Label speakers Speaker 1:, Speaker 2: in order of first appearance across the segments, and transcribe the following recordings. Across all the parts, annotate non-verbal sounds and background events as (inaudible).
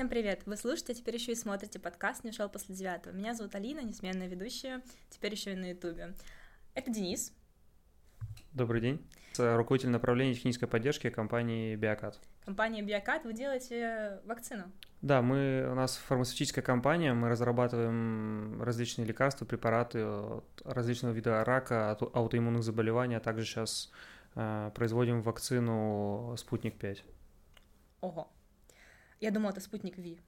Speaker 1: Всем привет! Вы слушаете, а теперь еще и смотрите подкаст «Не ушел после девятого». Меня зовут Алина, несменная ведущая, теперь еще и на ютубе. Это Денис.
Speaker 2: Добрый день. Руководитель направления технической поддержки компании Биокат.
Speaker 1: Компания Биокат, вы делаете вакцину?
Speaker 2: Да, мы, у нас фармацевтическая компания, мы разрабатываем различные лекарства, препараты различного вида рака, аутоиммунных заболеваний, а также сейчас э, производим вакцину «Спутник-5».
Speaker 1: Ого. Я думала, это «Спутник Ви».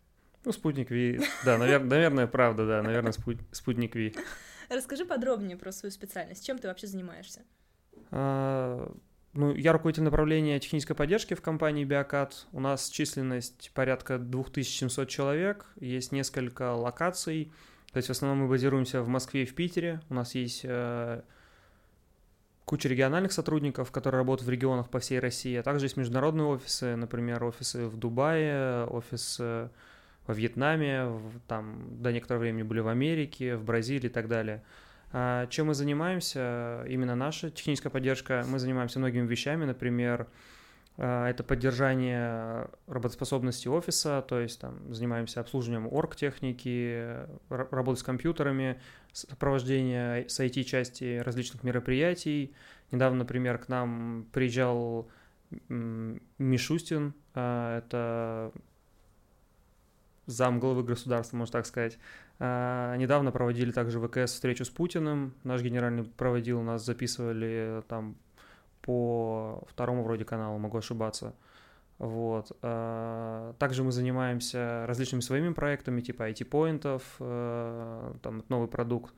Speaker 2: Ну, «Спутник Ви», да, навер- наверное, правда, да, наверное, «Спутник Ви».
Speaker 1: Расскажи подробнее про свою специальность. Чем ты вообще занимаешься?
Speaker 2: А, ну, я руководитель направления технической поддержки в компании Биокат. У нас численность порядка 2700 человек, есть несколько локаций. То есть в основном мы базируемся в Москве и в Питере. У нас есть э, куча региональных сотрудников, которые работают в регионах по всей России, а также есть международные офисы, например, офисы в Дубае, офис во Вьетнаме, в, там до некоторого времени были в Америке, в Бразилии и так далее. А чем мы занимаемся? Именно наша техническая поддержка. Мы занимаемся многими вещами, например, это поддержание работоспособности офиса, то есть там занимаемся обслуживанием оргтехники, работой с компьютерами, сопровождение с IT-части различных мероприятий. Недавно, например, к нам приезжал Мишустин, а, это зам главы государства, можно так сказать. А, недавно проводили также ВКС встречу с Путиным. Наш генеральный проводил, нас записывали там по второму вроде каналу, могу ошибаться. Вот. А, также мы занимаемся различными своими проектами, типа IT-поинтов, э, там новый продукт,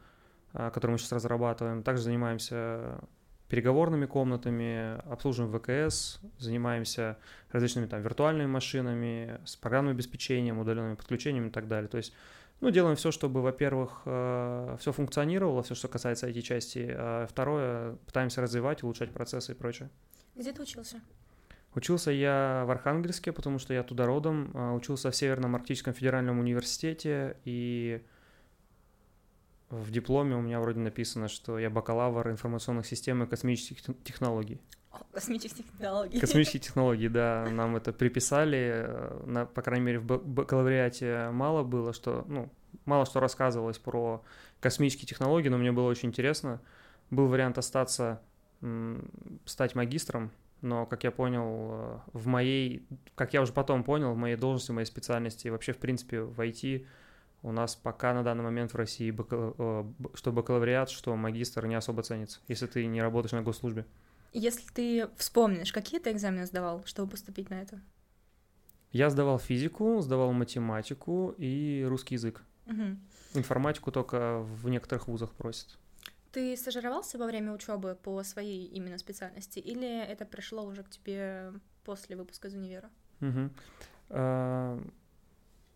Speaker 2: а, который мы сейчас разрабатываем. Также занимаемся переговорными комнатами, обслуживаем ВКС, занимаемся различными там виртуальными машинами, с программным обеспечением, удаленными подключениями и так далее. То есть, ну, делаем все, чтобы, во-первых, э, все функционировало, все, что касается IT-части, а второе, пытаемся развивать, улучшать процессы и прочее.
Speaker 1: Где ты учился?
Speaker 2: Учился я в Архангельске, потому что я туда родом, а, учился в Северном Арктическом федеральном университете, и в дипломе у меня вроде написано, что я бакалавр информационных систем и космических технологий.
Speaker 1: Космических технологий.
Speaker 2: Космические технологии, да, нам это приписали, э, на, по крайней мере, в бакалавриате мало было, что, ну, мало что рассказывалось про космические технологии, но мне было очень интересно. Был вариант остаться, стать магистром, но, как я понял, э, в моей, как я уже потом понял, в моей должности, в моей специальности, вообще, в принципе, в IT у нас пока на данный момент в России бакал... Э, что бакалавриат, что магистр не особо ценится, если ты не работаешь на госслужбе.
Speaker 1: Если ты вспомнишь, какие ты экзамены сдавал, чтобы поступить на это?
Speaker 2: Я сдавал физику, сдавал математику и русский язык.
Speaker 1: Угу.
Speaker 2: Информатику только в некоторых вузах просят.
Speaker 1: Ты стажировался во время учебы по своей именно специальности, или это пришло уже к тебе после выпуска из универа?
Speaker 2: Угу.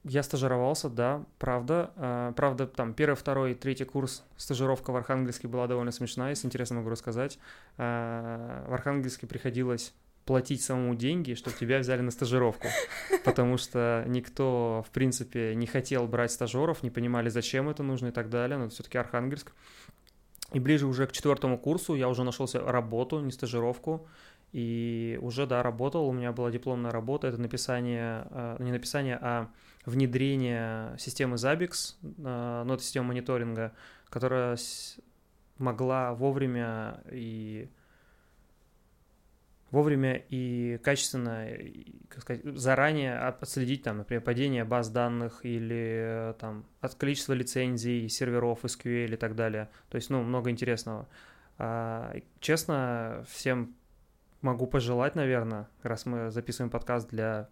Speaker 2: Я стажировался, да, правда. А, правда, там первый, второй, третий курс стажировка в Архангельске была довольно смешная, если интересно могу рассказать. А, в Архангельске приходилось платить самому деньги, чтобы тебя взяли на стажировку, (laughs) потому что никто, в принципе, не хотел брать стажеров, не понимали, зачем это нужно и так далее, но все-таки Архангельск. И ближе уже к четвертому курсу я уже нашел работу, не стажировку, и уже, да, работал, у меня была дипломная работа, это написание, а, не написание, а внедрение системы Zabbix, а, ну, это система мониторинга, которая могла вовремя и вовремя и качественно, как сказать, заранее отследить, там, например, падение баз данных или там от количества лицензий, серверов, SQL и так далее. То есть, ну, много интересного. А, честно, всем могу пожелать, наверное, раз мы записываем подкаст для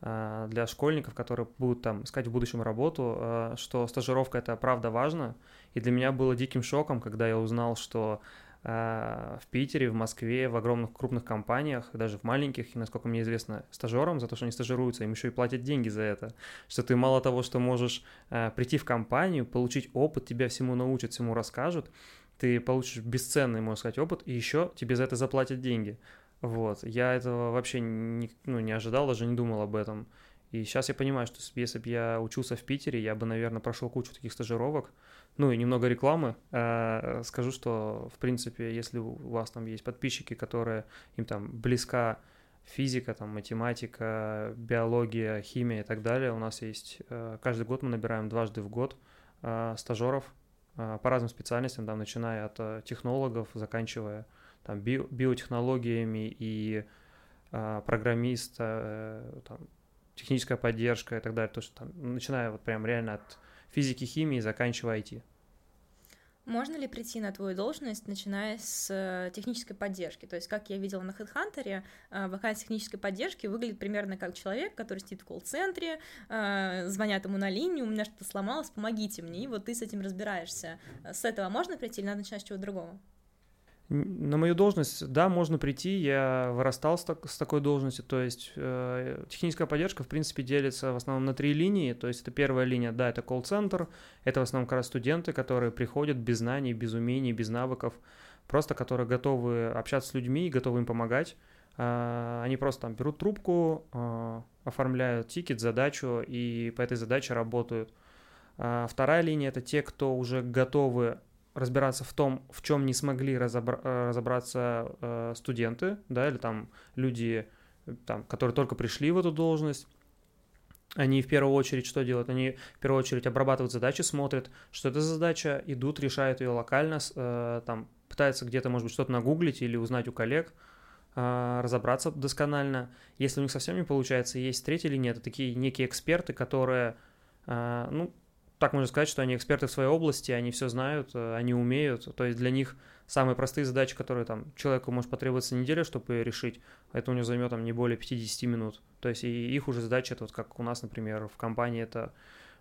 Speaker 2: для школьников, которые будут там искать в будущем работу, а, что стажировка это правда важно. И для меня было диким шоком, когда я узнал, что а, в Питере, в Москве, в огромных крупных компаниях, даже в маленьких, и, насколько мне известно, стажерам за то, что они стажируются, им еще и платят деньги за это. Что ты мало того, что можешь прийти в компанию, получить опыт, тебя всему научат, всему расскажут, ты получишь бесценный, можно сказать, опыт, и еще тебе за это заплатят деньги. Вот, я этого вообще не, ну, не ожидал, даже не думал об этом. И сейчас я понимаю, что если бы я учился в Питере, я бы, наверное, прошел кучу таких стажировок. Ну и немного рекламы. Э, скажу, что, в принципе, если у вас там есть подписчики, которые им там близка физика, там, математика, биология, химия и так далее. У нас есть, э, каждый год мы набираем дважды в год э, стажеров по разным специальностям, там, начиная от технологов, заканчивая там, био биотехнологиями и программиста, там, техническая поддержка и так далее. То, что там, начиная вот прям реально от физики, химии, заканчивая IT.
Speaker 1: Можно ли прийти на твою должность, начиная с э, технической поддержки? То есть, как я видела на HeadHunter, э, вакансия технической поддержки выглядит примерно как человек, который сидит в колл-центре, э, звонят ему на линию, у меня что-то сломалось, помогите мне, и вот ты с этим разбираешься. С этого можно прийти или надо начинать с чего-то другого?
Speaker 2: На мою должность, да, можно прийти. Я вырастал с, так, с такой должности. То есть э, техническая поддержка, в принципе, делится в основном на три линии. То есть это первая линия, да, это колл-центр. Это в основном как раз студенты, которые приходят без знаний, без умений, без навыков. Просто которые готовы общаться с людьми и готовы им помогать. Э, они просто там берут трубку, э, оформляют тикет, задачу и по этой задаче работают. Э, вторая линия — это те, кто уже готовы разбираться в том, в чем не смогли разобра- э, разобраться э, студенты, да, или там люди, там, которые только пришли в эту должность, они в первую очередь что делают? Они в первую очередь обрабатывают задачи, смотрят, что это за задача, идут, решают ее локально, э, там, пытаются где-то, может быть, что-то нагуглить или узнать у коллег, э, разобраться досконально. Если у них совсем не получается, есть третья линия, это такие некие эксперты, которые, э, ну, так можно сказать, что они эксперты в своей области, они все знают, э, они умеют. То есть для них самые простые задачи, которые там человеку может потребоваться неделя, чтобы решить, это у него займет там не более 50 минут. То есть и их уже задача, это вот как у нас, например, в компании, это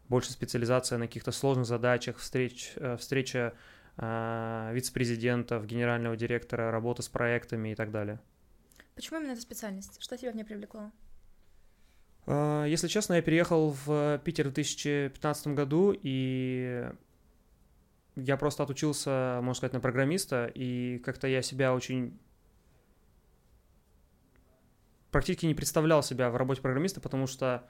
Speaker 2: больше специализация на каких-то сложных задачах, встреч, э, встреча э, вице-президентов, генерального директора, работа с проектами и так далее.
Speaker 1: Почему именно эта специальность? Что тебя в ней привлекло?
Speaker 2: А, если честно, я переехал в Питер в 2015 году, и я просто отучился, можно сказать, на программиста, и как-то я себя очень практически не представлял себя в работе программиста, потому что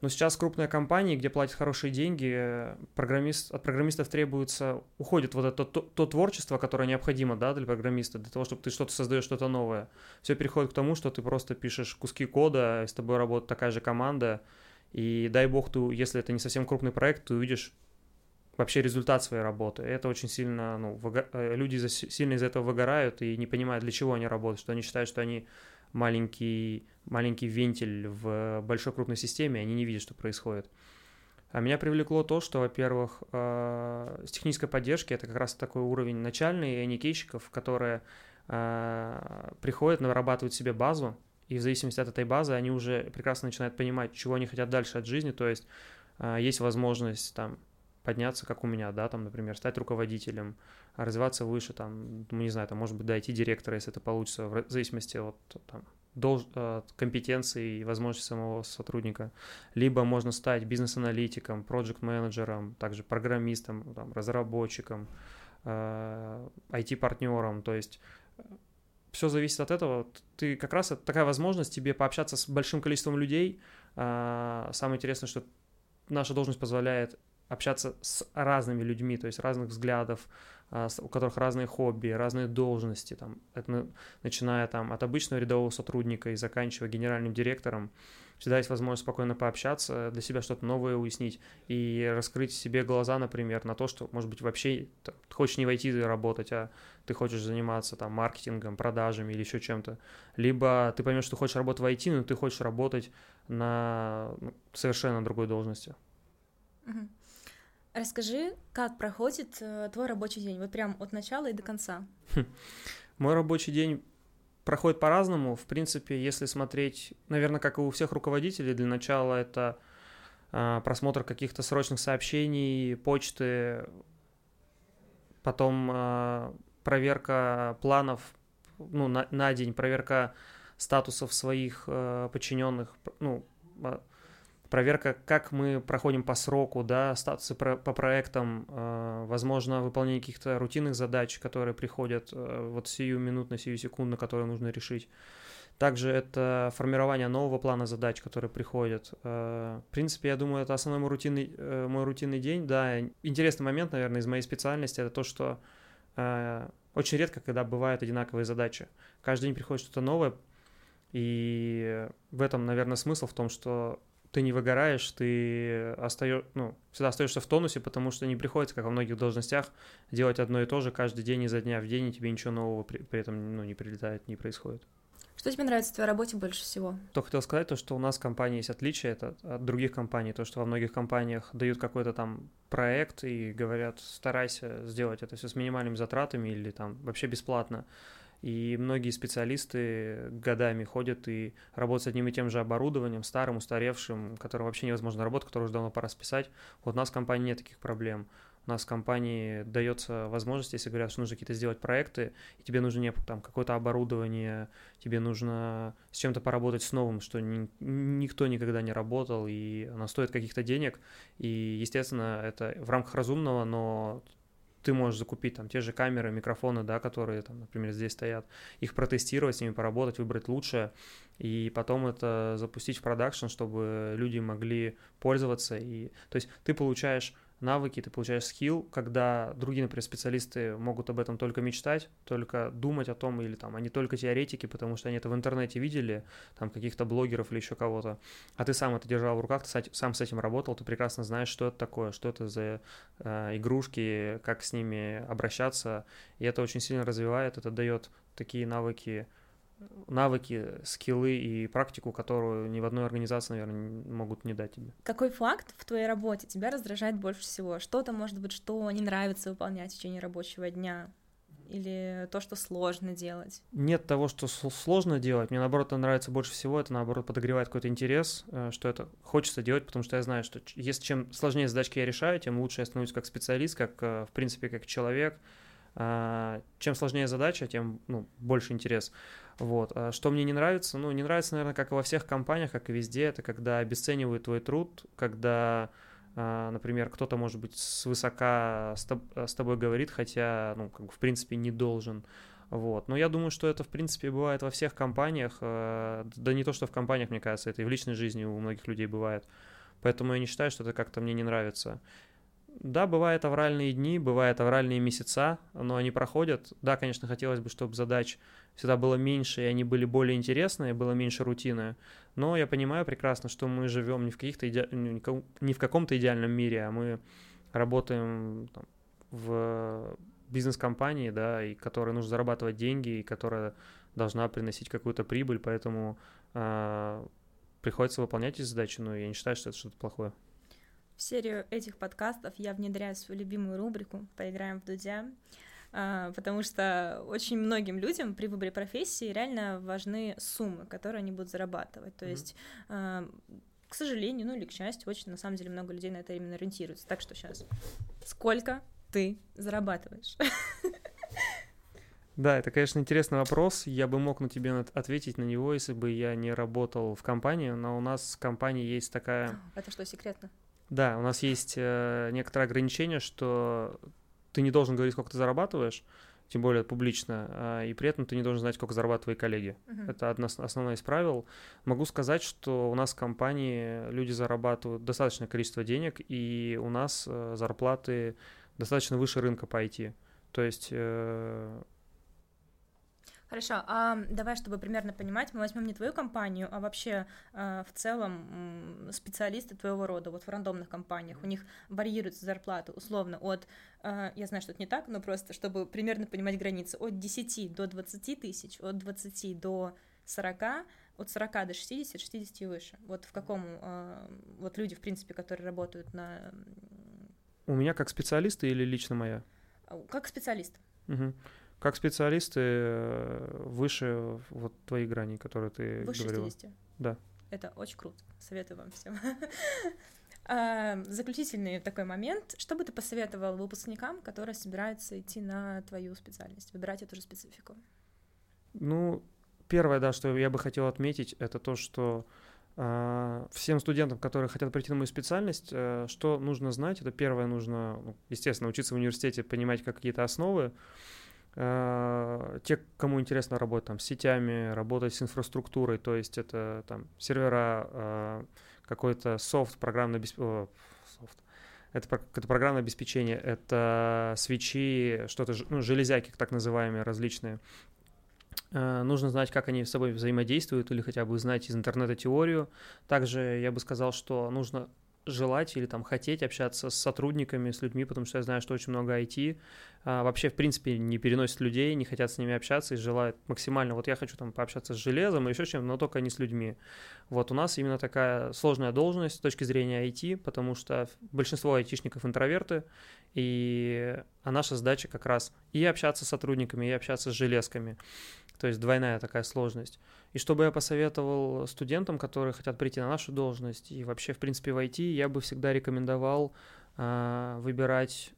Speaker 2: но сейчас крупные компании, где платят хорошие деньги, программист, от программистов требуется, уходит вот это то, то творчество, которое необходимо да, для программиста, для того, чтобы ты что-то создаешь, что-то новое. Все переходит к тому, что ты просто пишешь куски кода, с тобой работает такая же команда, и дай бог, ты, если это не совсем крупный проект, ты увидишь вообще результат своей работы. Это очень сильно, ну, выго... Э, люди сильно из этого выгорают и не понимают, для чего они работают, что они считают, что они маленький, маленький вентиль в большой крупной системе, они не видят, что происходит. А меня привлекло то, что, во-первых, э, с технической поддержки это как раз такой уровень начальный аникейщиков, которые э, приходят, нарабатывают себе базу, и в зависимости от этой базы они уже прекрасно начинают понимать, чего они хотят дальше от жизни, то есть э, есть возможность там подняться, как у меня, да, там, например, стать руководителем, развиваться выше, там, ну, не знаю, там, может быть, дойти директора, если это получится, в зависимости от там, долж... от компетенции и возможностей самого сотрудника. Либо можно стать бизнес-аналитиком, проект-менеджером, также программистом, там, разработчиком, э, IT-партнером, то есть э, все зависит от этого. Ты как раз такая возможность тебе пообщаться с большим количеством людей. Э, самое интересное, что наша должность позволяет общаться с разными людьми, то есть разных взглядов, а, у которых разные хобби, разные должности, там, это, начиная там, от обычного рядового сотрудника и заканчивая генеральным директором, всегда есть возможность спокойно пообщаться, для себя что-то новое уяснить и раскрыть себе глаза, например, на то, что, может быть, вообще ты хочешь не войти работать, а ты хочешь заниматься там маркетингом, продажами или еще чем-то. Либо ты поймешь, что хочешь работать в IT, но ты хочешь работать на ну, совершенно другой должности.
Speaker 1: Uh-huh. Расскажи, как проходит э, твой рабочий день, вот прям от начала и до конца.
Speaker 2: Хм. Мой рабочий день проходит по-разному. В принципе, если смотреть, наверное, как и у всех руководителей, для начала это э, просмотр каких-то срочных сообщений, почты, потом э, проверка планов ну, на, на день, проверка статусов своих э, подчиненных, ну, проверка, как мы проходим по сроку, да, статусы по проектам, э, возможно, выполнение каких-то рутинных задач, которые приходят э, вот сию минутно, сию секунду, которые нужно решить. Также это формирование нового плана задач, которые приходят. Э, в принципе, я думаю, это основной мой рутинный, мой рутинный день. Да, интересный момент, наверное, из моей специальности, это то, что очень редко, когда бывают одинаковые задачи. Каждый день приходит что-то новое, И в этом, наверное, смысл в том, что ты не выгораешь, ты остаешь, ну, всегда остаешься в тонусе, потому что не приходится, как во многих должностях, делать одно и то же каждый день изо дня в день, и тебе ничего нового при, при этом ну, не прилетает, не происходит.
Speaker 1: Что тебе нравится в твоей работе больше всего?
Speaker 2: То хотел сказать, то, что у нас в компании есть отличие это от других компаний, то, что во многих компаниях дают какой-то там проект и говорят, старайся сделать это все с минимальными затратами или там вообще бесплатно. И многие специалисты годами ходят и работают с одним и тем же оборудованием, старым, устаревшим, которым вообще невозможно работать, которое уже давно пора списать. Вот у нас в компании нет таких проблем. У нас в компании дается возможность, если говорят, что нужно какие-то сделать проекты, и тебе нужно не, там какое-то оборудование, тебе нужно с чем-то поработать с новым, что ни, никто никогда не работал, и оно стоит каких-то денег. И, естественно, это в рамках разумного, но ты можешь закупить там те же камеры, микрофоны, да, которые там, например, здесь стоят, их протестировать, с ними поработать, выбрать лучшее, и потом это запустить в продакшн, чтобы люди могли пользоваться. И... То есть ты получаешь навыки, ты получаешь скилл, когда другие, например, специалисты могут об этом только мечтать, только думать о том, или там они только теоретики, потому что они это в интернете видели, там каких-то блогеров или еще кого-то, а ты сам это держал в руках, ты сам с этим работал, ты прекрасно знаешь, что это такое, что это за э, игрушки, как с ними обращаться, и это очень сильно развивает, это дает такие навыки, навыки, скиллы и практику, которую ни в одной организации, наверное, могут не дать тебе.
Speaker 1: Какой факт в твоей работе тебя раздражает больше всего? Что-то, может быть, что не нравится выполнять в течение рабочего дня? Или то, что сложно делать?
Speaker 2: Нет того, что сложно делать. Мне, наоборот, это нравится больше всего. Это, наоборот, подогревает какой-то интерес, э, что это хочется делать, потому что я знаю, что если чем сложнее задачки я решаю, тем лучше я становлюсь как специалист, как, э, в принципе, как человек. А, чем сложнее задача, тем ну, больше интерес. Вот. А что мне не нравится? Ну, не нравится, наверное, как и во всех компаниях, как и везде, это когда обесценивают твой труд, когда, а, например, кто-то, может быть, свысока с тобой говорит, хотя, ну, как бы, в принципе, не должен. Вот. Но я думаю, что это, в принципе, бывает во всех компаниях. Да не то, что в компаниях, мне кажется, это и в личной жизни у многих людей бывает. Поэтому я не считаю, что это как-то мне не нравится. Да, бывают авральные дни, бывают авральные месяца, но они проходят. Да, конечно, хотелось бы, чтобы задач всегда было меньше, и они были более интересные, было меньше рутины. Но я понимаю прекрасно, что мы живем не в, каких-то иде... не в каком-то идеальном мире, а мы работаем там, в бизнес-компании, да, и которой нужно зарабатывать деньги, и которая должна приносить какую-то прибыль, поэтому э, приходится выполнять эти задачи, но я не считаю, что это что-то плохое.
Speaker 1: В серию этих подкастов я внедряю свою любимую рубрику «Поиграем в Дудя», а, потому что очень многим людям при выборе профессии реально важны суммы, которые они будут зарабатывать. То mm-hmm. есть а, к сожалению, ну или к счастью, очень на самом деле много людей на это именно ориентируются. Так что сейчас, сколько ты зарабатываешь?
Speaker 2: Да, это, конечно, интересный вопрос. Я бы мог на тебе ответить на него, если бы я не работал в компании, но у нас в компании есть такая...
Speaker 1: Это что, секретно?
Speaker 2: Да, у нас есть э, некоторые ограничения, что ты не должен говорить, сколько ты зарабатываешь, тем более публично, а, и при этом ты не должен знать, сколько зарабатывают коллеги. Uh-huh. Это одно, основное из правил. Могу сказать, что у нас в компании люди зарабатывают достаточное количество денег, и у нас э, зарплаты достаточно выше рынка по IT. То есть э,
Speaker 1: Хорошо, а давай, чтобы примерно понимать, мы возьмем не твою компанию, а вообще э, в целом специалисты твоего рода, вот в рандомных компаниях, у них варьируются зарплаты условно от, э, я знаю, что это не так, но просто чтобы примерно понимать границы, от 10 до 20 тысяч, от 20 до 40, от 40 до 60, 60 и выше. Вот в каком, э, вот люди, в принципе, которые работают на...
Speaker 2: У меня как специалиста или лично моя?
Speaker 1: Как специалист.
Speaker 2: Угу. Как специалисты э, выше вот твоей грани, которые ты
Speaker 1: выше
Speaker 2: говорила.
Speaker 1: 60.
Speaker 2: Да.
Speaker 1: Это очень круто. Советую вам всем. А, (laughs) заключительный такой момент. Что бы ты посоветовал выпускникам, которые собираются идти на твою специальность, выбирать эту же специфику?
Speaker 2: Ну, первое, да, что я бы хотел отметить, это то, что э, всем студентам, которые хотят прийти на мою специальность, э, что нужно знать, это первое, нужно, ну, естественно, учиться в университете, понимать какие-то основы, те, кому интересно работать там с сетями, работать с инфраструктурой, то есть это там сервера, э, какой-то софт, программное обеспечение, это, это программное обеспечение, это свечи, что-то, ну, железяки так называемые различные. Э, нужно знать, как они с собой взаимодействуют, или хотя бы знать из интернета теорию. Также я бы сказал, что нужно желать или там хотеть общаться с сотрудниками, с людьми, потому что я знаю, что очень много IT а, вообще, в принципе, не переносят людей, не хотят с ними общаться и желают максимально, вот я хочу там пообщаться с железом или еще чем, но только не с людьми. Вот у нас именно такая сложная должность с точки зрения IT, потому что большинство айтишников интроверты, и а наша задача как раз и общаться с сотрудниками, и общаться с железками. То есть двойная такая сложность. И что бы я посоветовал студентам, которые хотят прийти на нашу должность, и вообще, в принципе, в IT, я бы всегда рекомендовал э, выбирать,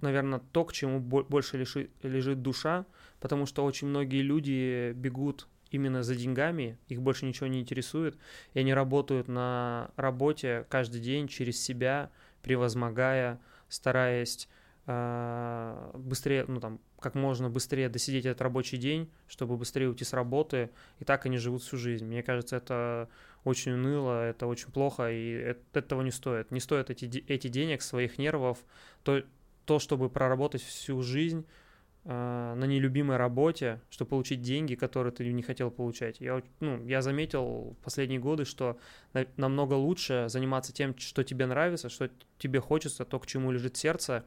Speaker 2: наверное, то, к чему больше лежит, лежит душа, потому что очень многие люди бегут именно за деньгами, их больше ничего не интересует, и они работают на работе каждый день через себя, превозмогая, стараясь э, быстрее, ну там, как можно быстрее досидеть этот рабочий день, чтобы быстрее уйти с работы, и так они живут всю жизнь. Мне кажется, это очень уныло, это очень плохо, и это, этого не стоит. Не стоит эти, эти денег, своих нервов, то, то, чтобы проработать всю жизнь э, на нелюбимой работе, чтобы получить деньги, которые ты не хотел получать. Я, ну, я заметил в последние годы, что на, намного лучше заниматься тем, что тебе нравится, что тебе хочется, то, к чему лежит сердце,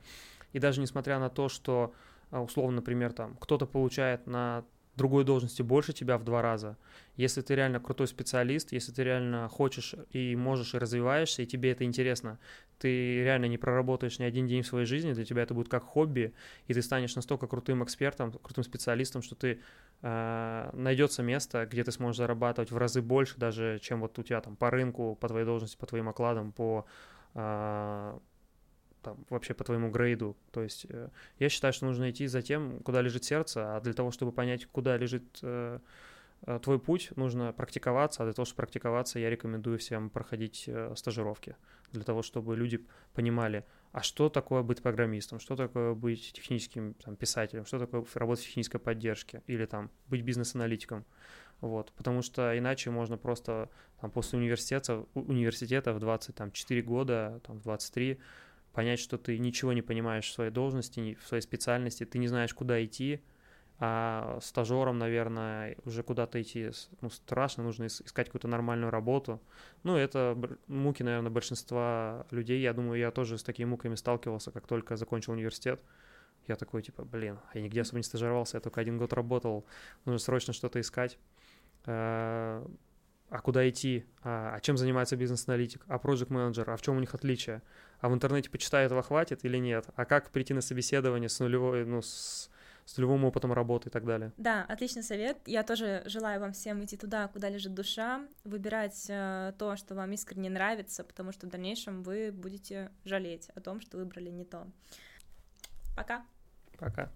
Speaker 2: и даже несмотря на то, что а, условно, например, там кто-то получает на другой должности больше тебя в два раза. Если ты реально крутой специалист, если ты реально хочешь и можешь и развиваешься, и тебе это интересно, ты реально не проработаешь ни один день в своей жизни, для тебя это будет как хобби, и ты станешь настолько крутым экспертом, крутым специалистом, что ты э, найдется место, где ты сможешь зарабатывать в разы больше даже, чем вот у тебя там по рынку, по твоей должности, по твоим окладам, по э, там, вообще по твоему грейду. То есть э, я считаю, что нужно идти за тем, куда лежит сердце, а для того, чтобы понять, куда лежит э, э, твой путь, нужно практиковаться, а для того, чтобы практиковаться, я рекомендую всем проходить э, стажировки, для того, чтобы люди понимали, а что такое быть программистом, что такое быть техническим там, писателем, что такое работать в технической поддержке или там быть бизнес-аналитиком. Вот, потому что иначе можно просто там, после университета, университета в 24 года, там, в 23 понять, что ты ничего не понимаешь в своей должности, в своей специальности, ты не знаешь, куда идти, а стажером, наверное, уже куда-то идти ну, страшно, нужно искать какую-то нормальную работу. Ну, это муки, наверное, большинства людей. Я думаю, я тоже с такими муками сталкивался, как только закончил университет. Я такой, типа, блин, я нигде особо не стажировался, я только один год работал, нужно срочно что-то искать. А куда идти, а, а чем занимается бизнес-аналитик, а проект менеджер а в чем у них отличие, а в интернете почитай этого хватит или нет, а как прийти на собеседование с нулевой, ну, с, с нулевым опытом работы и так далее.
Speaker 1: Да, отличный совет. Я тоже желаю вам всем идти туда, куда лежит душа, выбирать э, то, что вам искренне нравится, потому что в дальнейшем вы будете жалеть о том, что выбрали не то. Пока.
Speaker 2: Пока.